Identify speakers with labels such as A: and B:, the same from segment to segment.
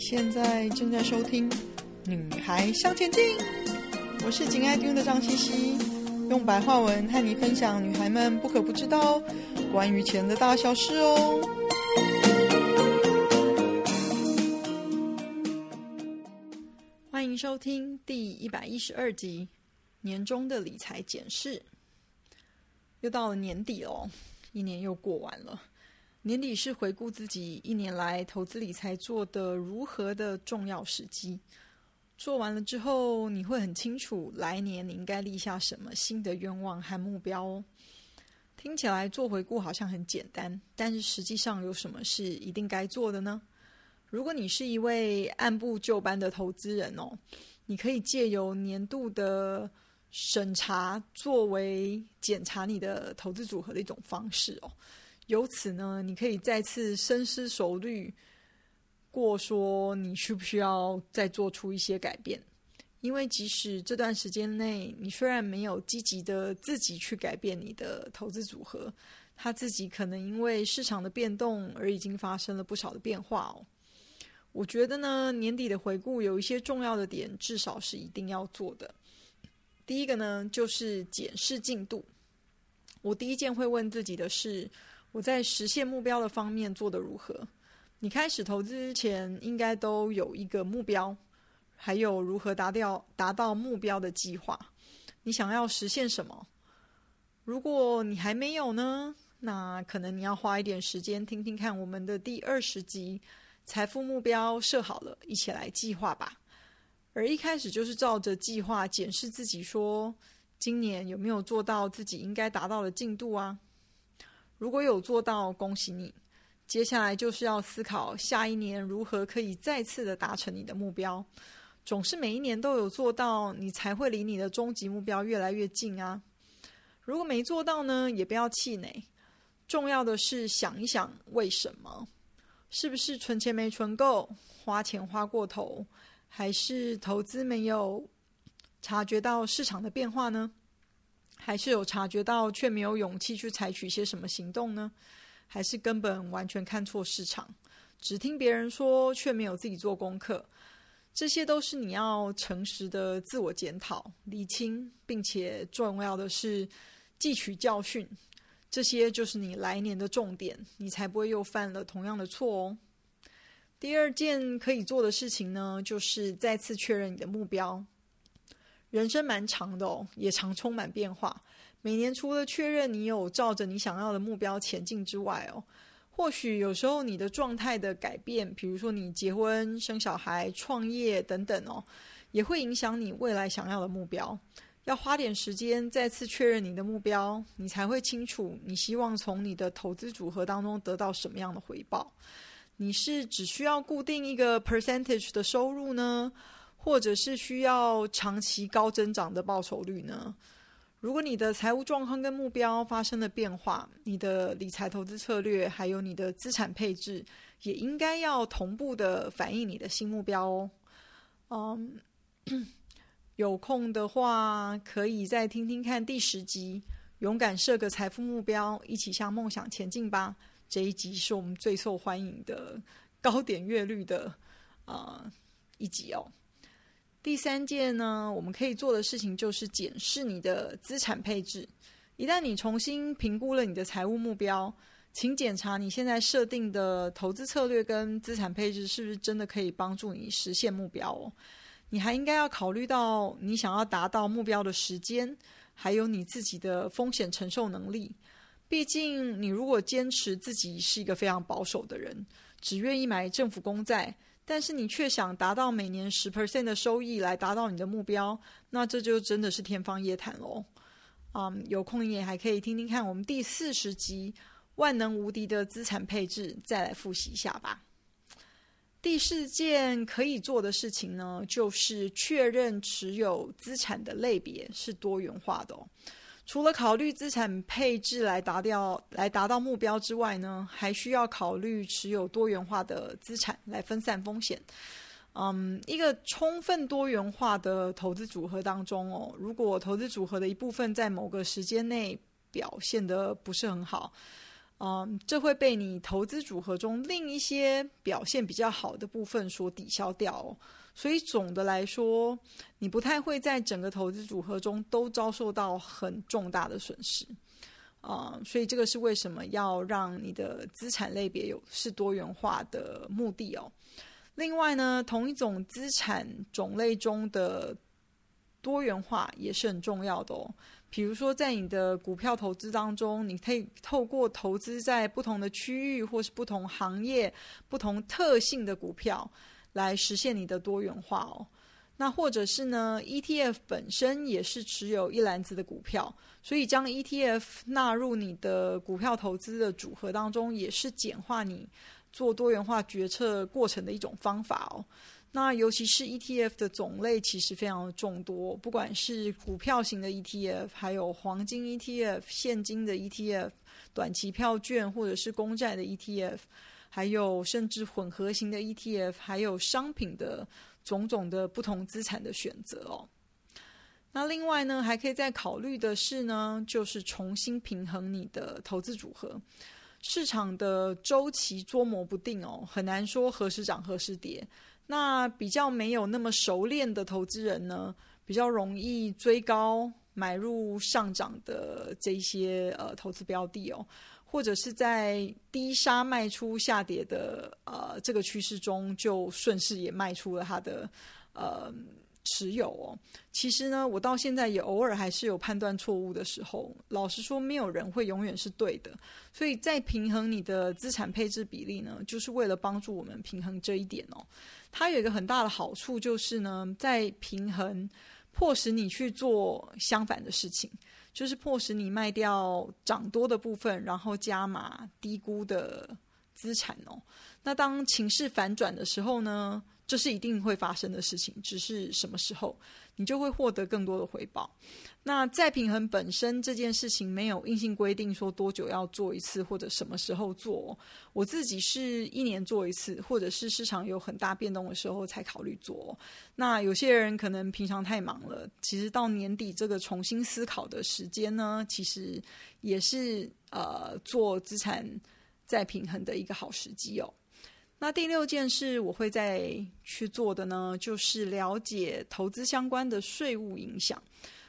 A: 现在正在收听《女孩向前进》，我是紧爱听的张茜茜，用白话文和你分享女孩们不可不知道关于钱的大小事哦。欢迎收听第一百一十二集年终的理财检视。又到了年底了，一年又过完了。年底是回顾自己一年来投资理财做得如何的重要时机。做完了之后，你会很清楚来年你应该立下什么新的愿望和目标哦。听起来做回顾好像很简单，但是实际上有什么是一定该做的呢？如果你是一位按部就班的投资人哦，你可以借由年度的审查作为检查你的投资组合的一种方式哦。由此呢，你可以再次深思熟虑过，说你需不需要再做出一些改变？因为即使这段时间内，你虽然没有积极的自己去改变你的投资组合，它自己可能因为市场的变动而已经发生了不少的变化哦。我觉得呢，年底的回顾有一些重要的点，至少是一定要做的。第一个呢，就是检视进度。我第一件会问自己的是，我在实现目标的方面做得如何？你开始投资之前，应该都有一个目标，还有如何达到达到目标的计划。你想要实现什么？如果你还没有呢，那可能你要花一点时间听听看我们的第二十集《财富目标设好了，一起来计划吧》。而一开始就是照着计划检视自己，说今年有没有做到自己应该达到的进度啊？如果有做到，恭喜你！接下来就是要思考下一年如何可以再次的达成你的目标。总是每一年都有做到，你才会离你的终极目标越来越近啊！如果没做到呢，也不要气馁。重要的是想一想为什么？是不是存钱没存够，花钱花过头，还是投资没有察觉到市场的变化呢？还是有察觉到，却没有勇气去采取一些什么行动呢？还是根本完全看错市场，只听别人说，却没有自己做功课？这些都是你要诚实的自我检讨、理清，并且重要的是汲取教训。这些就是你来年的重点，你才不会又犯了同样的错哦。第二件可以做的事情呢，就是再次确认你的目标。人生蛮长的哦，也常充满变化。每年除了确认你有照着你想要的目标前进之外哦，或许有时候你的状态的改变，比如说你结婚、生小孩、创业等等哦，也会影响你未来想要的目标。要花点时间再次确认你的目标，你才会清楚你希望从你的投资组合当中得到什么样的回报。你是只需要固定一个 percentage 的收入呢？或者是需要长期高增长的报酬率呢？如果你的财务状况跟目标发生了变化，你的理财投资策略还有你的资产配置也应该要同步的反映你的新目标哦。嗯，有空的话可以再听听看第十集，勇敢设个财富目标，一起向梦想前进吧。这一集是我们最受欢迎的高点阅率的啊、呃、一集哦。第三件呢，我们可以做的事情就是检视你的资产配置。一旦你重新评估了你的财务目标，请检查你现在设定的投资策略跟资产配置是不是真的可以帮助你实现目标哦。你还应该要考虑到你想要达到目标的时间，还有你自己的风险承受能力。毕竟，你如果坚持自己是一个非常保守的人，只愿意买政府公债。但是你却想达到每年十 percent 的收益来达到你的目标，那这就真的是天方夜谭喽。嗯、有空也还可以听听看我们第四十集《万能无敌的资产配置》，再来复习一下吧。第四件可以做的事情呢，就是确认持有资产的类别是多元化的哦。除了考虑资产配置来达掉来达到目标之外呢，还需要考虑持有多元化的资产来分散风险。嗯，一个充分多元化的投资组合当中哦，如果投资组合的一部分在某个时间内表现得不是很好，嗯，这会被你投资组合中另一些表现比较好的部分所抵消掉。所以总的来说，你不太会在整个投资组合中都遭受到很重大的损失。啊、所以这个是为什么要让你的资产类别有是多元化的目的哦。另外呢，同一种资产种类中的多元化也是很重要的哦。比如说，在你的股票投资当中，你可以透过投资在不同的区域或是不同行业、不同特性的股票来实现你的多元化哦。那或者是呢，ETF 本身也是持有一篮子的股票，所以将 ETF 纳入你的股票投资的组合当中，也是简化你做多元化决策过程的一种方法哦。那尤其是 ETF 的种类其实非常的众多，不管是股票型的 ETF，还有黄金 ETF、现金的 ETF、短期票券或者是公债的 ETF，还有甚至混合型的 ETF，还有商品的种种的不同资产的选择哦。那另外呢，还可以再考虑的是呢，就是重新平衡你的投资组合。市场的周期捉摸不定哦，很难说何时涨何时跌。那比较没有那么熟练的投资人呢，比较容易追高买入上涨的这些呃投资标的哦，或者是在低杀卖出下跌的呃这个趋势中，就顺势也卖出了它的呃。持有哦，其实呢，我到现在也偶尔还是有判断错误的时候。老实说，没有人会永远是对的，所以在平衡你的资产配置比例呢，就是为了帮助我们平衡这一点哦。它有一个很大的好处，就是呢，在平衡迫使你去做相反的事情，就是迫使你卖掉涨多的部分，然后加码低估的资产哦。那当情势反转的时候呢，这是一定会发生的事情，只是什么时候，你就会获得更多的回报。那再平衡本身这件事情没有硬性规定说多久要做一次或者什么时候做。我自己是一年做一次，或者是市场有很大变动的时候才考虑做。那有些人可能平常太忙了，其实到年底这个重新思考的时间呢，其实也是呃做资产再平衡的一个好时机哦。那第六件事我会再去做的呢，就是了解投资相关的税务影响。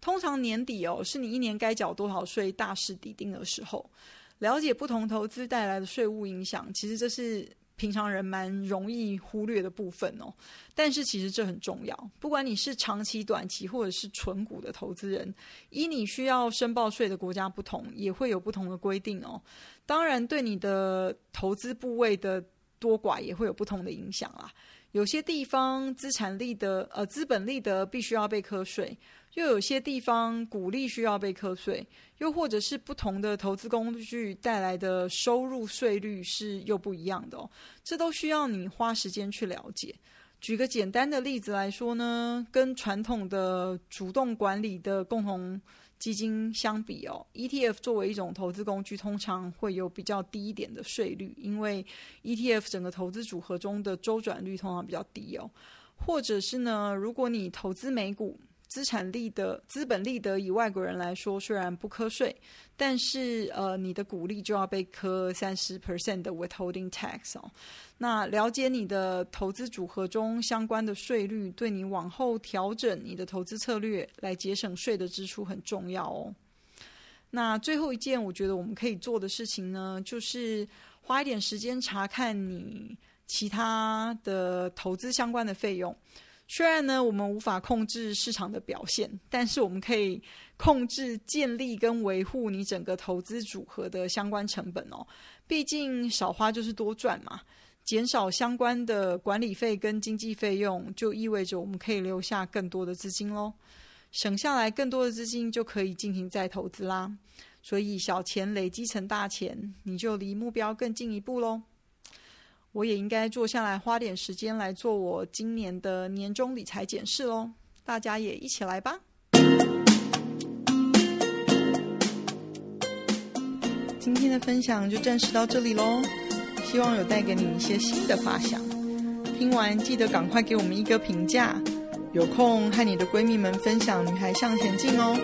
A: 通常年底哦，是你一年该缴多少税大势抵定的时候。了解不同投资带来的税务影响，其实这是平常人蛮容易忽略的部分哦。但是其实这很重要，不管你是长期、短期或者是纯股的投资人，依你需要申报税的国家不同，也会有不同的规定哦。当然，对你的投资部位的多寡也会有不同的影响啦。有些地方资产利得，呃，资本利得必须要被课税，又有些地方股利需要被课税，又或者是不同的投资工具带来的收入税率是又不一样的哦。这都需要你花时间去了解。举个简单的例子来说呢，跟传统的主动管理的共同基金相比哦，ETF 作为一种投资工具，通常会有比较低一点的税率，因为 ETF 整个投资组合中的周转率通常比较低哦。或者是呢，如果你投资美股，资产利得、资本利得以外国人来说虽然不课税，但是呃，你的股利就要被课三十 percent 的 withholding tax 哦。那了解你的投资组合中相关的税率，对你往后调整你的投资策略来节省税的支出很重要哦。那最后一件，我觉得我们可以做的事情呢，就是花一点时间查看你其他的投资相关的费用。虽然呢，我们无法控制市场的表现，但是我们可以控制建立跟维护你整个投资组合的相关成本哦。毕竟少花就是多赚嘛，减少相关的管理费跟经济费用，就意味着我们可以留下更多的资金喽。省下来更多的资金就可以进行再投资啦。所以小钱累积成大钱，你就离目标更进一步喽。我也应该坐下来花点时间来做我今年的年终理财检视喽，大家也一起来吧。今天的分享就暂时到这里喽，希望有带给你一些新的发想。听完记得赶快给我们一个评价，有空和你的闺蜜们分享《女孩向前进》哦。